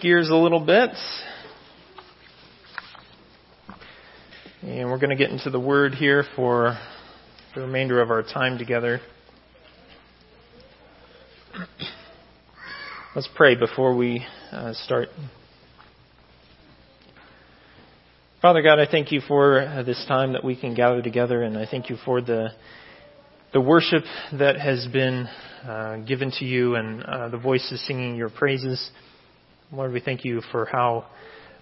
gears a little bit. And we're going to get into the Word here for the remainder of our time together. Let's pray before we uh, start. Father God, I thank you for uh, this time that we can gather together, and I thank you for the the worship that has been uh, given to you and uh, the voices singing your praises. Lord, we thank you for how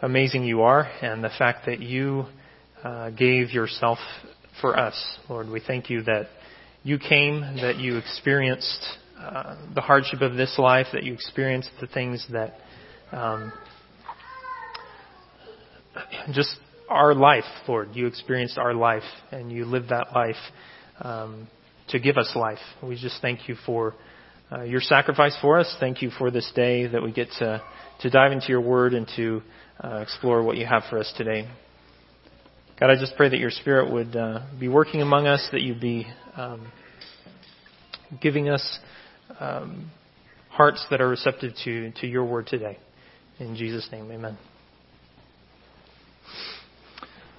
amazing you are and the fact that you uh, gave yourself for us. Lord, we thank you that you came, that you experienced uh, the hardship of this life, that you experienced the things that um, just our life, Lord. You experienced our life and you lived that life um, to give us life. We just thank you for uh, your sacrifice for us. Thank you for this day that we get to to dive into your word and to uh, explore what you have for us today. God, I just pray that your spirit would uh, be working among us, that you'd be um, giving us um, hearts that are receptive to, to your word today. In Jesus' name, amen.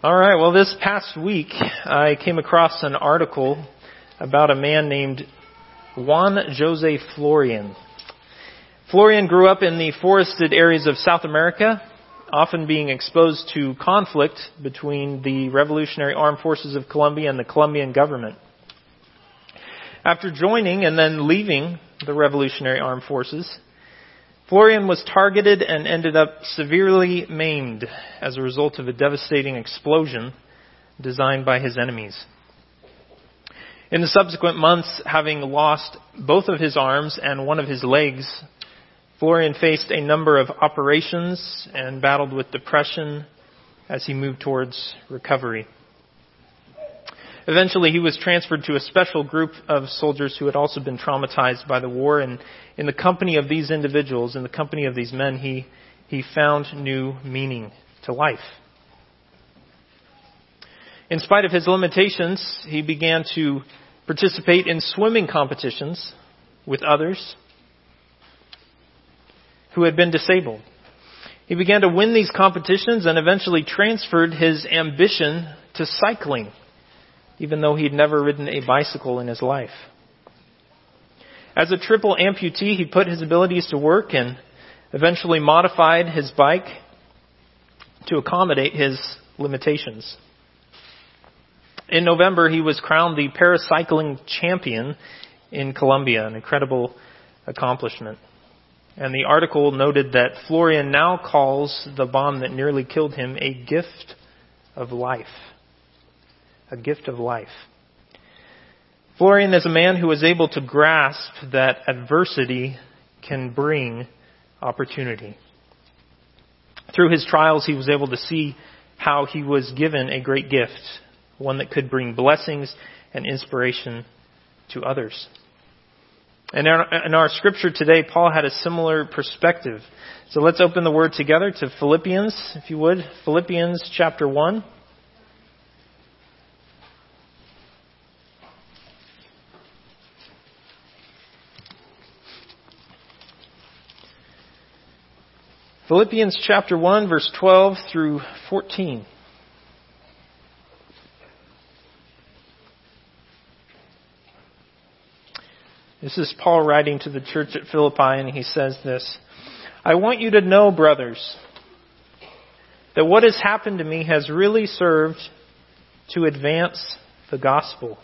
All right, well, this past week I came across an article about a man named Juan Jose Florian. Florian grew up in the forested areas of South America, often being exposed to conflict between the Revolutionary Armed Forces of Colombia and the Colombian government. After joining and then leaving the Revolutionary Armed Forces, Florian was targeted and ended up severely maimed as a result of a devastating explosion designed by his enemies. In the subsequent months, having lost both of his arms and one of his legs Florian faced a number of operations and battled with depression as he moved towards recovery. Eventually, he was transferred to a special group of soldiers who had also been traumatized by the war, and in the company of these individuals, in the company of these men, he, he found new meaning to life. In spite of his limitations, he began to participate in swimming competitions with others who had been disabled. He began to win these competitions and eventually transferred his ambition to cycling, even though he had never ridden a bicycle in his life. As a triple amputee, he put his abilities to work and eventually modified his bike to accommodate his limitations. In November, he was crowned the paracycling champion in Colombia, an incredible accomplishment. And the article noted that Florian now calls the bomb that nearly killed him a gift of life. A gift of life. Florian is a man who was able to grasp that adversity can bring opportunity. Through his trials, he was able to see how he was given a great gift, one that could bring blessings and inspiration to others. And in our scripture today, Paul had a similar perspective. So let's open the word together to Philippians, if you would. Philippians chapter 1. Philippians chapter 1, verse 12 through 14. This is Paul writing to the church at Philippi, and he says this I want you to know, brothers, that what has happened to me has really served to advance the gospel.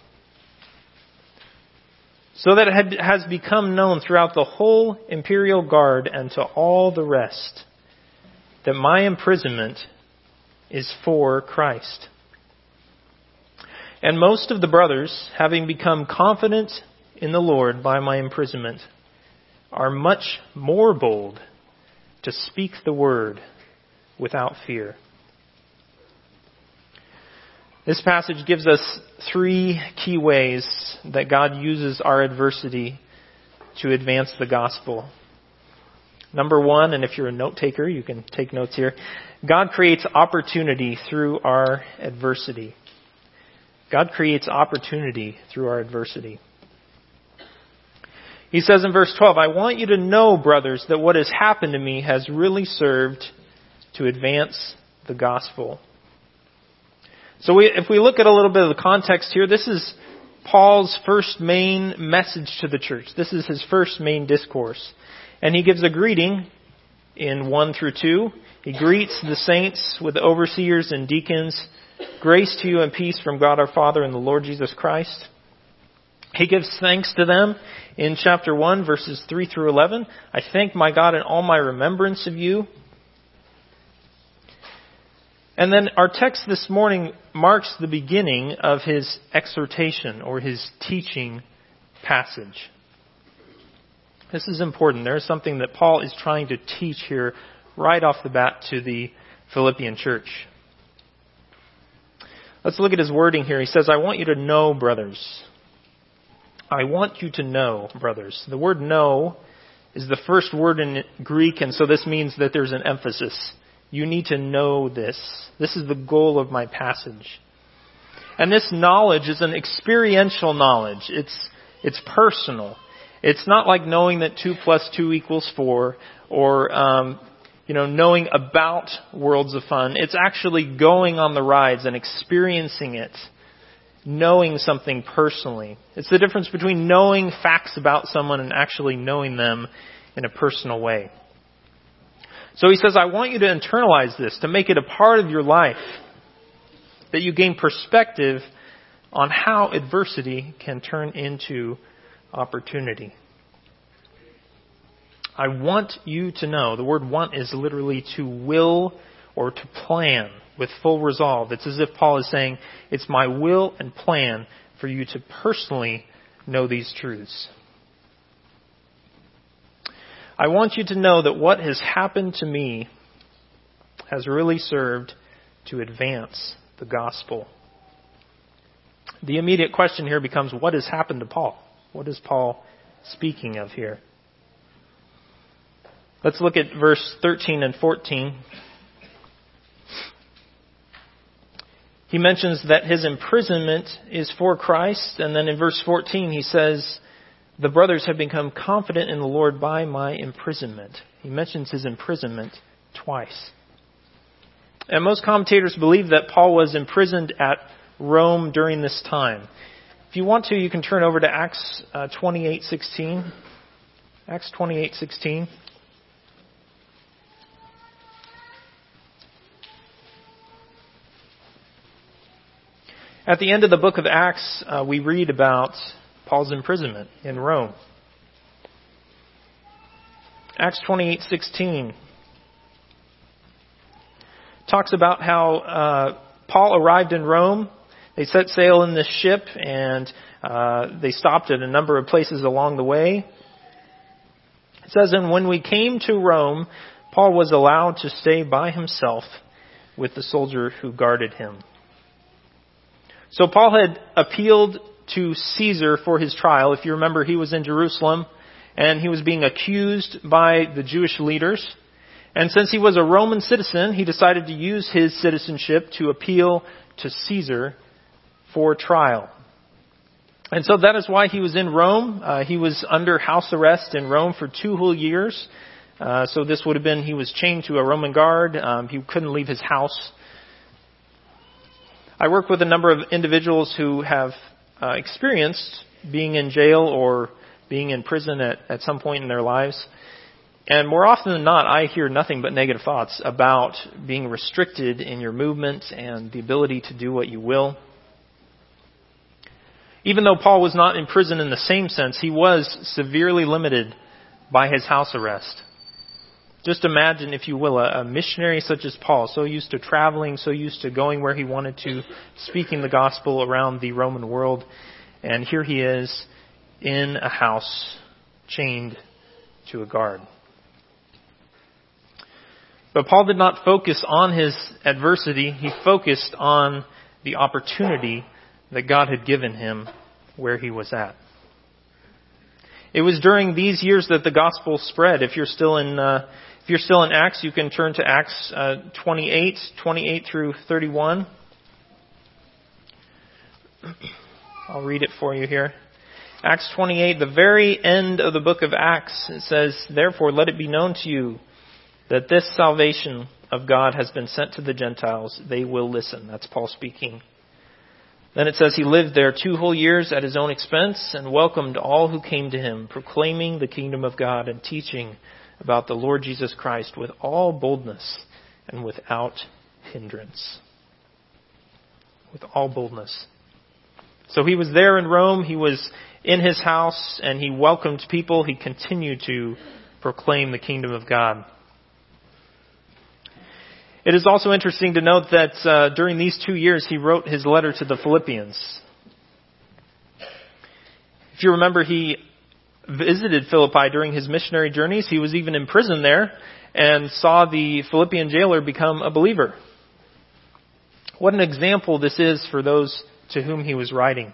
So that it has become known throughout the whole imperial guard and to all the rest that my imprisonment is for Christ. And most of the brothers, having become confident in the Lord by my imprisonment are much more bold to speak the word without fear. This passage gives us three key ways that God uses our adversity to advance the gospel. Number one, and if you're a note taker, you can take notes here. God creates opportunity through our adversity. God creates opportunity through our adversity. He says in verse 12, I want you to know, brothers, that what has happened to me has really served to advance the gospel. So we, if we look at a little bit of the context here, this is Paul's first main message to the church. This is his first main discourse. And he gives a greeting in 1 through 2. He greets the saints with the overseers and deacons. Grace to you and peace from God our Father and the Lord Jesus Christ. He gives thanks to them in chapter 1 verses 3 through 11. I thank my God in all my remembrance of you. And then our text this morning marks the beginning of his exhortation or his teaching passage. This is important. There is something that Paul is trying to teach here right off the bat to the Philippian church. Let's look at his wording here. He says, I want you to know, brothers. I want you to know, brothers. The word know is the first word in Greek, and so this means that there's an emphasis. You need to know this. This is the goal of my passage. And this knowledge is an experiential knowledge. It's, it's personal. It's not like knowing that 2 plus 2 equals 4 or, um, you know, knowing about Worlds of Fun. It's actually going on the rides and experiencing it. Knowing something personally. It's the difference between knowing facts about someone and actually knowing them in a personal way. So he says, I want you to internalize this, to make it a part of your life, that you gain perspective on how adversity can turn into opportunity. I want you to know, the word want is literally to will or to plan with full resolve. It's as if Paul is saying, it's my will and plan for you to personally know these truths. I want you to know that what has happened to me has really served to advance the gospel. The immediate question here becomes what has happened to Paul? What is Paul speaking of here? Let's look at verse 13 and 14. He mentions that his imprisonment is for Christ, and then in verse 14 he says, the brothers have become confident in the Lord by my imprisonment. He mentions his imprisonment twice. And most commentators believe that Paul was imprisoned at Rome during this time. If you want to, you can turn over to Acts uh, 28:16. Acts 28:16. At the end of the book of Acts, uh, we read about Paul's imprisonment in Rome. Acts 28:16 talks about how uh, Paul arrived in Rome. They set sail in this ship and uh, they stopped at a number of places along the way. It says, and when we came to Rome, Paul was allowed to stay by himself with the soldier who guarded him. So Paul had appealed to Caesar for his trial. If you remember, he was in Jerusalem and he was being accused by the Jewish leaders. And since he was a Roman citizen, he decided to use his citizenship to appeal to Caesar for trial. And so that is why he was in Rome. Uh, he was under house arrest in Rome for two whole years. Uh, so this would have been he was chained to a Roman guard. Um, he couldn't leave his house. I work with a number of individuals who have uh, experienced being in jail or being in prison at, at some point in their lives. And more often than not, I hear nothing but negative thoughts about being restricted in your movement and the ability to do what you will. Even though Paul was not in prison in the same sense, he was severely limited by his house arrest. Just imagine, if you will, a, a, missionary such as Paul, so used to traveling, so used to going where he wanted to, speaking the gospel around the Roman world, and here he is in a house, chained to a guard. But Paul did not focus on his adversity, he focused on the opportunity that God had given him where he was at. It was during these years that the gospel spread. If you're still in uh, if you're still in Acts, you can turn to Acts uh, 28, 28 through 31. I'll read it for you here. Acts 28, the very end of the book of Acts, it says, Therefore let it be known to you that this salvation of God has been sent to the Gentiles. They will listen. That's Paul speaking. Then it says he lived there two whole years at his own expense and welcomed all who came to him, proclaiming the kingdom of God and teaching about the Lord Jesus Christ with all boldness and without hindrance. With all boldness. So he was there in Rome, he was in his house, and he welcomed people. He continued to proclaim the kingdom of God. It is also interesting to note that uh, during these two years he wrote his letter to the Philippians. If you remember, he visited Philippi during his missionary journeys. He was even in prison there and saw the Philippian jailer become a believer. What an example this is for those to whom he was writing.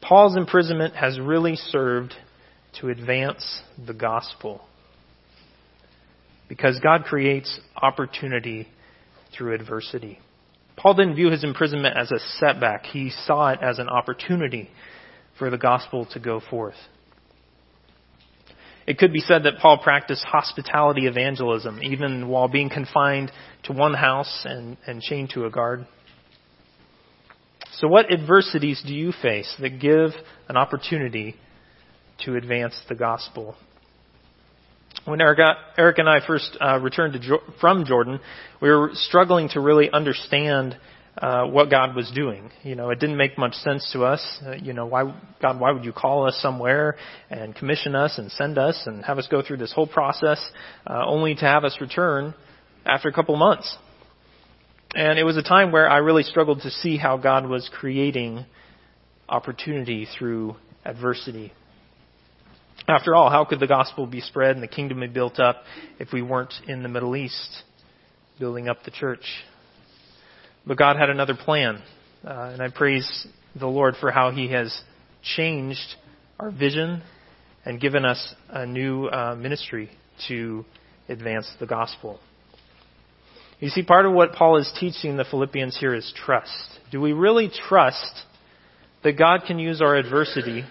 Paul's imprisonment has really served to advance the gospel because God creates opportunity through adversity. Paul didn't view his imprisonment as a setback. He saw it as an opportunity for the gospel to go forth. It could be said that Paul practiced hospitality evangelism, even while being confined to one house and, and chained to a guard. So, what adversities do you face that give an opportunity to advance the gospel? when Eric, and I first uh, returned to, from Jordan, we were struggling to really understand uh, what God was doing. You know, it didn't make much sense to us. Uh, you know, why, God, why would you call us somewhere and commission us and send us and have us go through this whole process uh, only to have us return after a couple months? And it was a time where I really struggled to see how God was creating opportunity through adversity. After all, how could the gospel be spread and the kingdom be built up if we weren't in the Middle East building up the church? But God had another plan, uh, and I praise the Lord for how He has changed our vision and given us a new uh, ministry to advance the gospel. You see, part of what Paul is teaching the Philippians here is trust. Do we really trust that God can use our adversity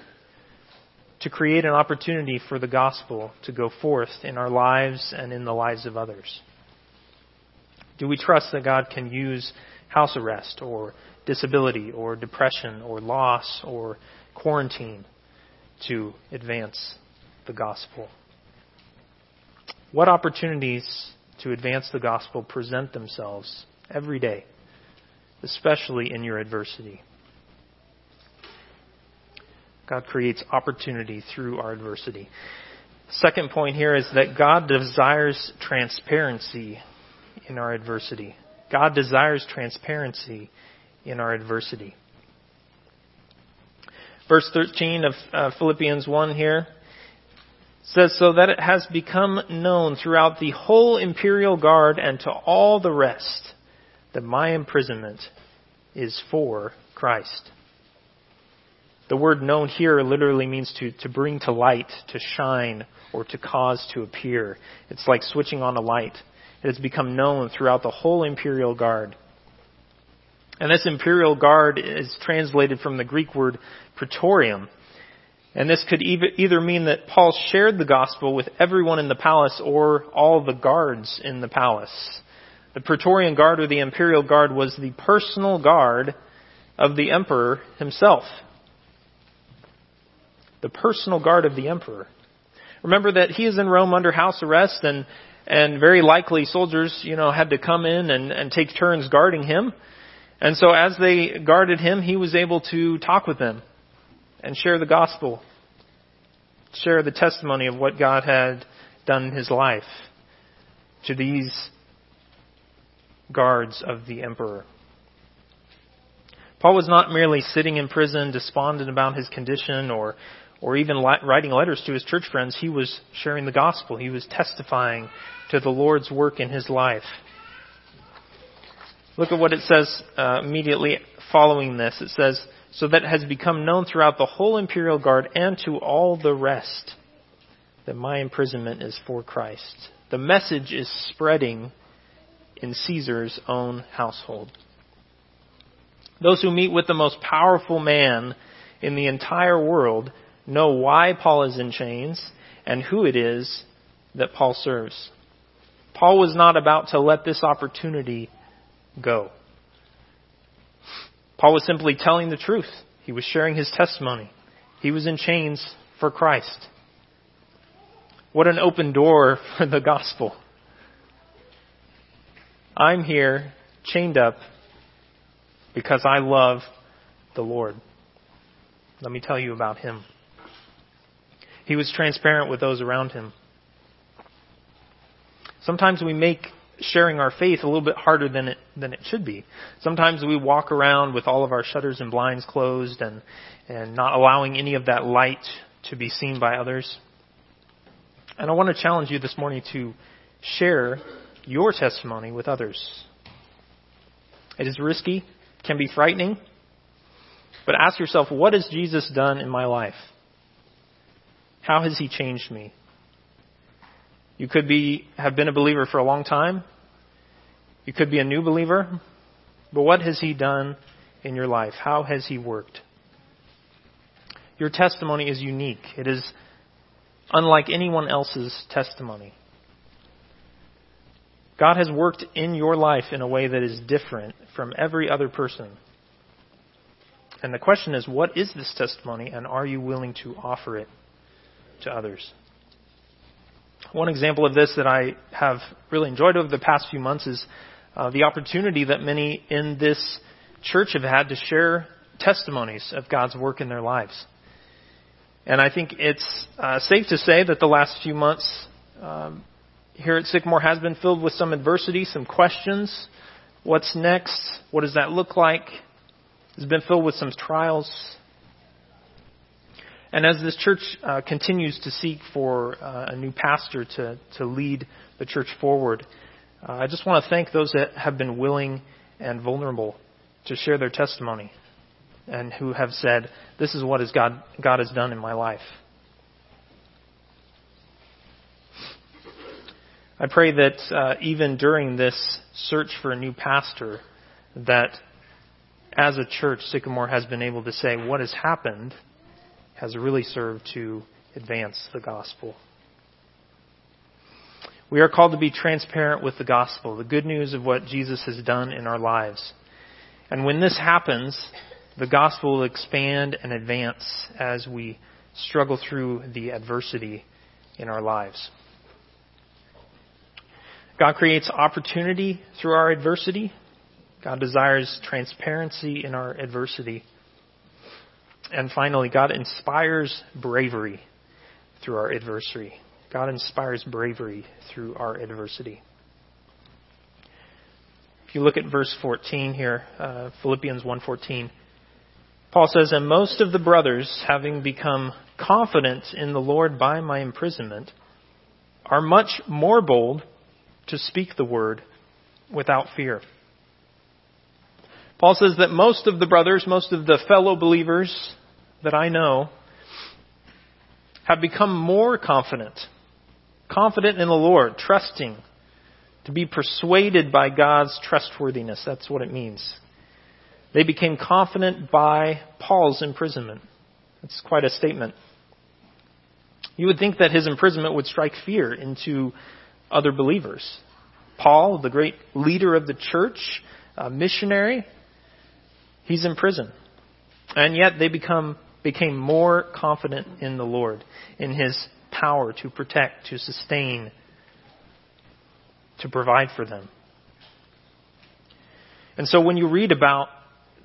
to create an opportunity for the gospel to go forth in our lives and in the lives of others? Do we trust that God can use house arrest or disability or depression or loss or quarantine to advance the gospel? What opportunities to advance the gospel present themselves every day, especially in your adversity? God creates opportunity through our adversity. Second point here is that God desires transparency in our adversity. God desires transparency in our adversity. Verse 13 of uh, Philippians 1 here says, So that it has become known throughout the whole imperial guard and to all the rest that my imprisonment is for Christ. The word known here literally means to, to bring to light, to shine, or to cause to appear. It's like switching on a light. It has become known throughout the whole imperial guard. And this imperial guard is translated from the Greek word praetorium. And this could either mean that Paul shared the gospel with everyone in the palace or all the guards in the palace. The Praetorian Guard or the Imperial Guard was the personal guard of the emperor himself the personal guard of the emperor. Remember that he is in Rome under house arrest and, and very likely soldiers, you know, had to come in and, and take turns guarding him. And so as they guarded him, he was able to talk with them and share the gospel, share the testimony of what God had done in his life to these guards of the emperor. Paul was not merely sitting in prison, despondent about his condition or or even writing letters to his church friends, he was sharing the gospel. He was testifying to the Lord's work in his life. Look at what it says uh, immediately following this. It says, So that has become known throughout the whole imperial guard and to all the rest that my imprisonment is for Christ. The message is spreading in Caesar's own household. Those who meet with the most powerful man in the entire world know why Paul is in chains and who it is that Paul serves. Paul was not about to let this opportunity go. Paul was simply telling the truth. He was sharing his testimony. He was in chains for Christ. What an open door for the gospel. I'm here chained up because I love the Lord. Let me tell you about him. He was transparent with those around him. Sometimes we make sharing our faith a little bit harder than it than it should be. Sometimes we walk around with all of our shutters and blinds closed and and not allowing any of that light to be seen by others. And I want to challenge you this morning to share your testimony with others. It is risky, can be frightening, but ask yourself, what has Jesus done in my life? How has he changed me? You could be, have been a believer for a long time. You could be a new believer. But what has he done in your life? How has he worked? Your testimony is unique. It is unlike anyone else's testimony. God has worked in your life in a way that is different from every other person. And the question is, what is this testimony and are you willing to offer it to others? One example of this that I have really enjoyed over the past few months is uh, the opportunity that many in this church have had to share testimonies of God's work in their lives. And I think it's uh, safe to say that the last few months um, here at Sycamore has been filled with some adversity, some questions. What's next? What does that look like? It's been filled with some trials, and as this church uh, continues to seek for uh, a new pastor to, to lead the church forward, uh, I just want to thank those that have been willing and vulnerable to share their testimony and who have said, This is what God, God has done in my life. I pray that uh, even during this search for a new pastor, that as a church, Sycamore has been able to say, What has happened? Has really served to advance the gospel. We are called to be transparent with the gospel, the good news of what Jesus has done in our lives. And when this happens, the gospel will expand and advance as we struggle through the adversity in our lives. God creates opportunity through our adversity. God desires transparency in our adversity. And finally, God inspires bravery through our adversity. God inspires bravery through our adversity. If you look at verse 14 here, uh, Philippians 1:14, Paul says, "And most of the brothers, having become confident in the Lord by my imprisonment, are much more bold to speak the word without fear." Paul says that most of the brothers, most of the fellow believers that I know have become more confident, confident in the Lord, trusting, to be persuaded by God's trustworthiness. That's what it means. They became confident by Paul's imprisonment. That's quite a statement. You would think that his imprisonment would strike fear into other believers. Paul, the great leader of the church, a missionary, he's in prison. And yet they become became more confident in the Lord, in His power to protect, to sustain, to provide for them. And so when you read about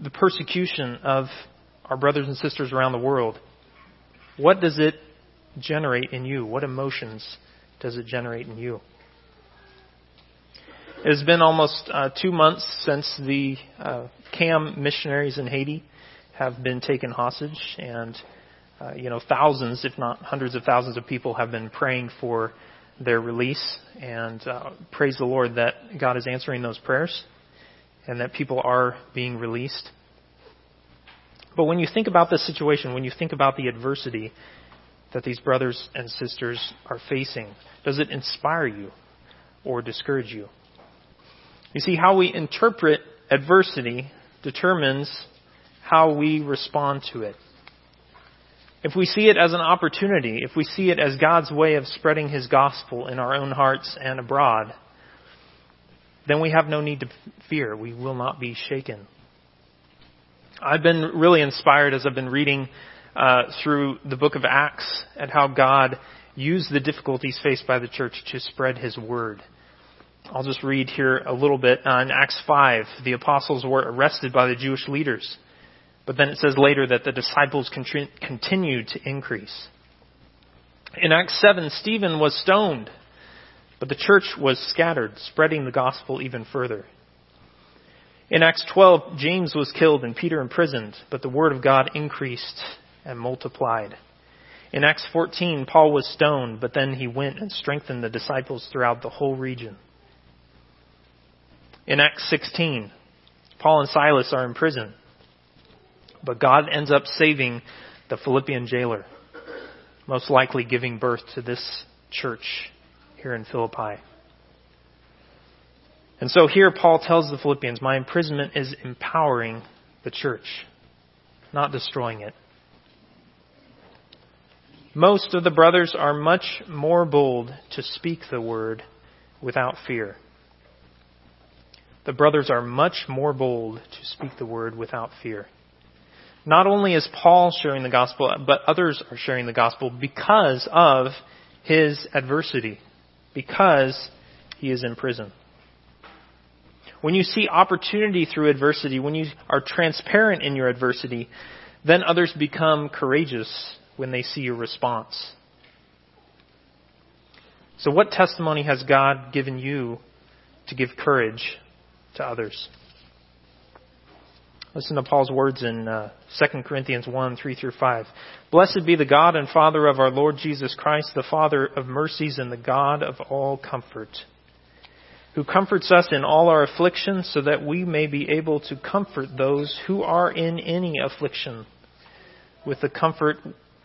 the persecution of our brothers and sisters around the world, what does it generate in you? What emotions does it generate in you? It has been almost uh, two months since the uh, CAM missionaries in Haiti have been taken hostage, and uh, you know thousands, if not hundreds of thousands, of people have been praying for their release. And uh, praise the Lord that God is answering those prayers, and that people are being released. But when you think about this situation, when you think about the adversity that these brothers and sisters are facing, does it inspire you or discourage you? You see, how we interpret adversity determines how we respond to it. if we see it as an opportunity, if we see it as God's way of spreading His gospel in our own hearts and abroad, then we have no need to fear. We will not be shaken. I've been really inspired as I've been reading uh, through the book of Acts at how God used the difficulties faced by the church to spread His word. I'll just read here a little bit. Uh, in Acts 5, the apostles were arrested by the Jewish leaders. But then it says later that the disciples continued to increase. In Acts 7, Stephen was stoned, but the church was scattered, spreading the gospel even further. In Acts 12, James was killed and Peter imprisoned, but the word of God increased and multiplied. In Acts 14, Paul was stoned, but then he went and strengthened the disciples throughout the whole region. In Acts 16, Paul and Silas are in prison, but God ends up saving the Philippian jailer, most likely giving birth to this church here in Philippi. And so here Paul tells the Philippians, My imprisonment is empowering the church, not destroying it. Most of the brothers are much more bold to speak the word without fear. The brothers are much more bold to speak the word without fear. Not only is Paul sharing the gospel, but others are sharing the gospel because of his adversity, because he is in prison. When you see opportunity through adversity, when you are transparent in your adversity, then others become courageous when they see your response. So, what testimony has God given you to give courage to others? Listen to Paul's words in uh, 2 Corinthians 1 3 through 5. Blessed be the God and Father of our Lord Jesus Christ, the Father of mercies and the God of all comfort, who comforts us in all our affliction, so that we may be able to comfort those who are in any affliction with the comfort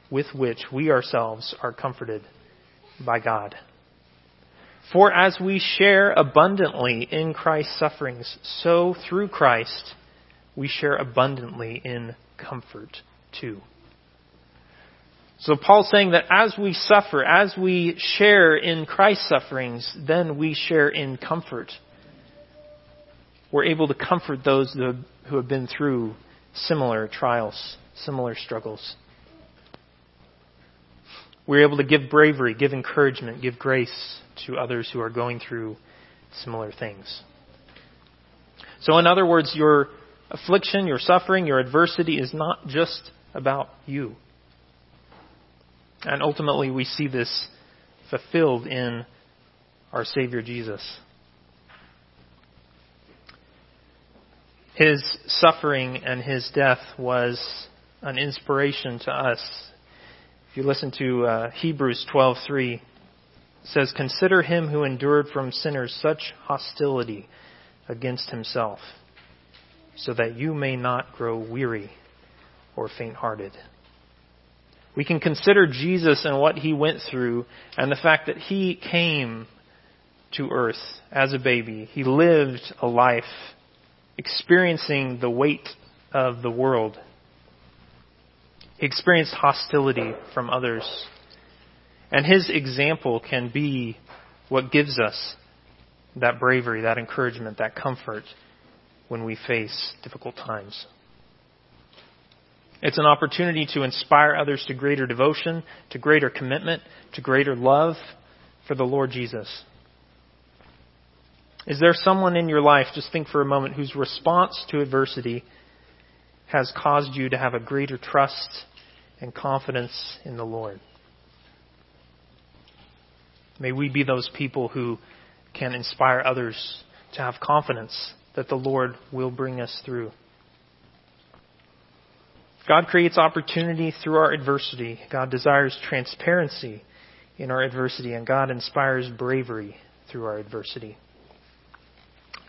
with which we ourselves are comforted by God. For as we share abundantly in Christ's sufferings, so through Christ we share abundantly in comfort too. So Paul's saying that as we suffer, as we share in Christ's sufferings, then we share in comfort. We're able to comfort those who have been through similar trials, similar struggles. We're able to give bravery, give encouragement, give grace to others who are going through similar things. So, in other words, your affliction, your suffering, your adversity is not just about you. And ultimately, we see this fulfilled in our Savior Jesus. His suffering and his death was an inspiration to us if you listen to uh, Hebrews 12:3, says, "Consider him who endured from sinners such hostility against himself, so that you may not grow weary or faint-hearted." We can consider Jesus and what he went through and the fact that he came to earth as a baby. He lived a life experiencing the weight of the world he experienced hostility from others. And his example can be what gives us that bravery, that encouragement, that comfort when we face difficult times. It's an opportunity to inspire others to greater devotion, to greater commitment, to greater love for the Lord Jesus. Is there someone in your life, just think for a moment, whose response to adversity has caused you to have a greater trust and confidence in the Lord. May we be those people who can inspire others to have confidence that the Lord will bring us through. God creates opportunity through our adversity. God desires transparency in our adversity, and God inspires bravery through our adversity.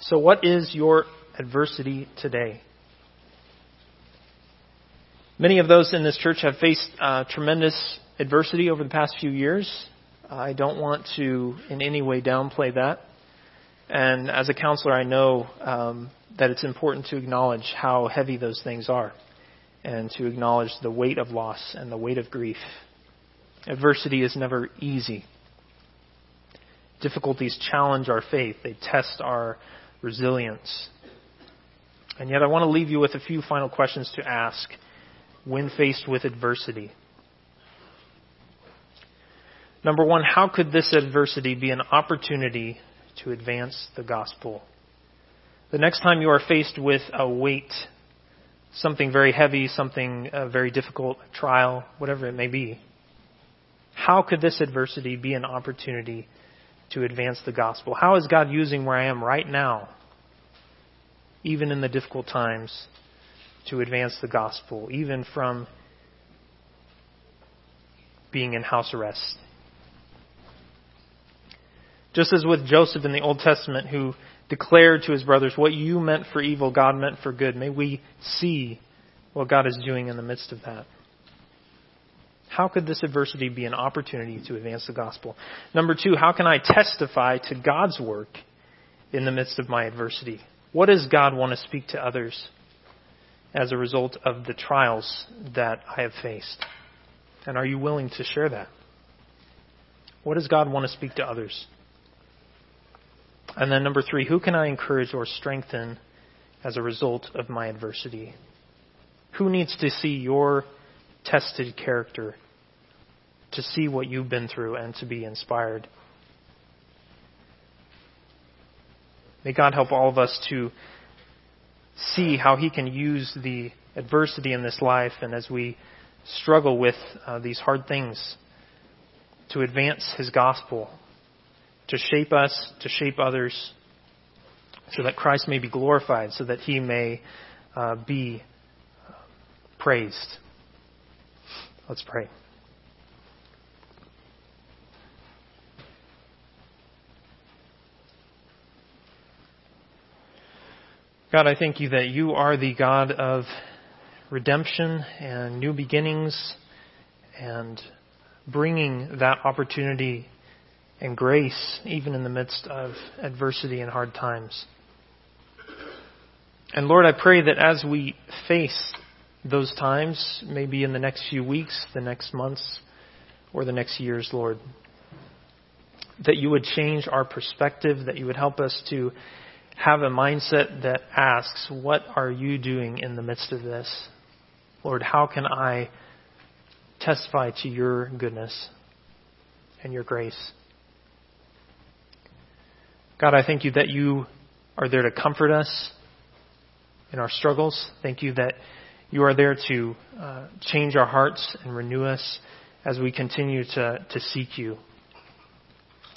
So, what is your adversity today? Many of those in this church have faced uh, tremendous adversity over the past few years. I don't want to in any way downplay that. And as a counselor, I know um, that it's important to acknowledge how heavy those things are. and to acknowledge the weight of loss and the weight of grief. Adversity is never easy. Difficulties challenge our faith, they test our resilience. And yet, I want to leave you with a few final questions to ask when faced with adversity. Number one, how could this adversity be an opportunity to advance the gospel? The next time you are faced with a weight, something very heavy, something uh, very difficult, a trial, whatever it may be, how could this adversity be an opportunity to advance the gospel? How is God using where I am right now, even in the difficult times, to advance the gospel, even from being in house arrest? Just as with Joseph in the Old Testament, who declared to his brothers, What you meant for evil, God meant for good. May we see what God is doing in the midst of that. How could this adversity be an opportunity to advance the gospel? Number two, how can I testify to God's work in the midst of my adversity? What does God want to speak to others as a result of the trials that I have faced? And are you willing to share that? What does God want to speak to others? And then number three, who can I encourage or strengthen as a result of my adversity? Who needs to see your tested character, to see what you've been through, and to be inspired? May God help all of us to see how He can use the adversity in this life and as we struggle with uh, these hard things to advance His gospel to shape us, to shape others, so that Christ may be glorified, so that he may uh, be praised. Let's pray. God, I thank you that you are the God of redemption and new beginnings and bringing that opportunity and grace even in the midst of adversity and hard times. And Lord, I pray that as we face those times, maybe in the next few weeks, the next months, or the next years, Lord, that you would change our perspective, that you would help us to have a mindset that asks, What are you doing in the midst of this? Lord, how can I testify to your goodness and your grace? God, I thank you that you are there to comfort us in our struggles. Thank you that you are there to uh, change our hearts and renew us as we continue to, to seek you.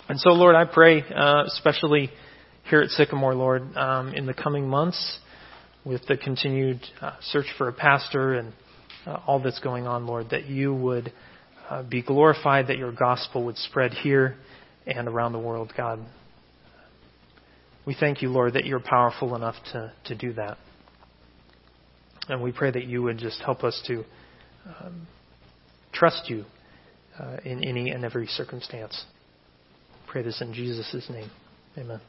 And so, Lord, I pray, uh, especially here at Sycamore, Lord, um, in the coming months, with the continued uh, search for a pastor and uh, all that's going on, Lord, that you would uh, be glorified, that your gospel would spread here and around the world, God. We thank you, Lord, that you're powerful enough to, to do that. And we pray that you would just help us to um, trust you uh, in any and every circumstance. Pray this in Jesus' name. Amen.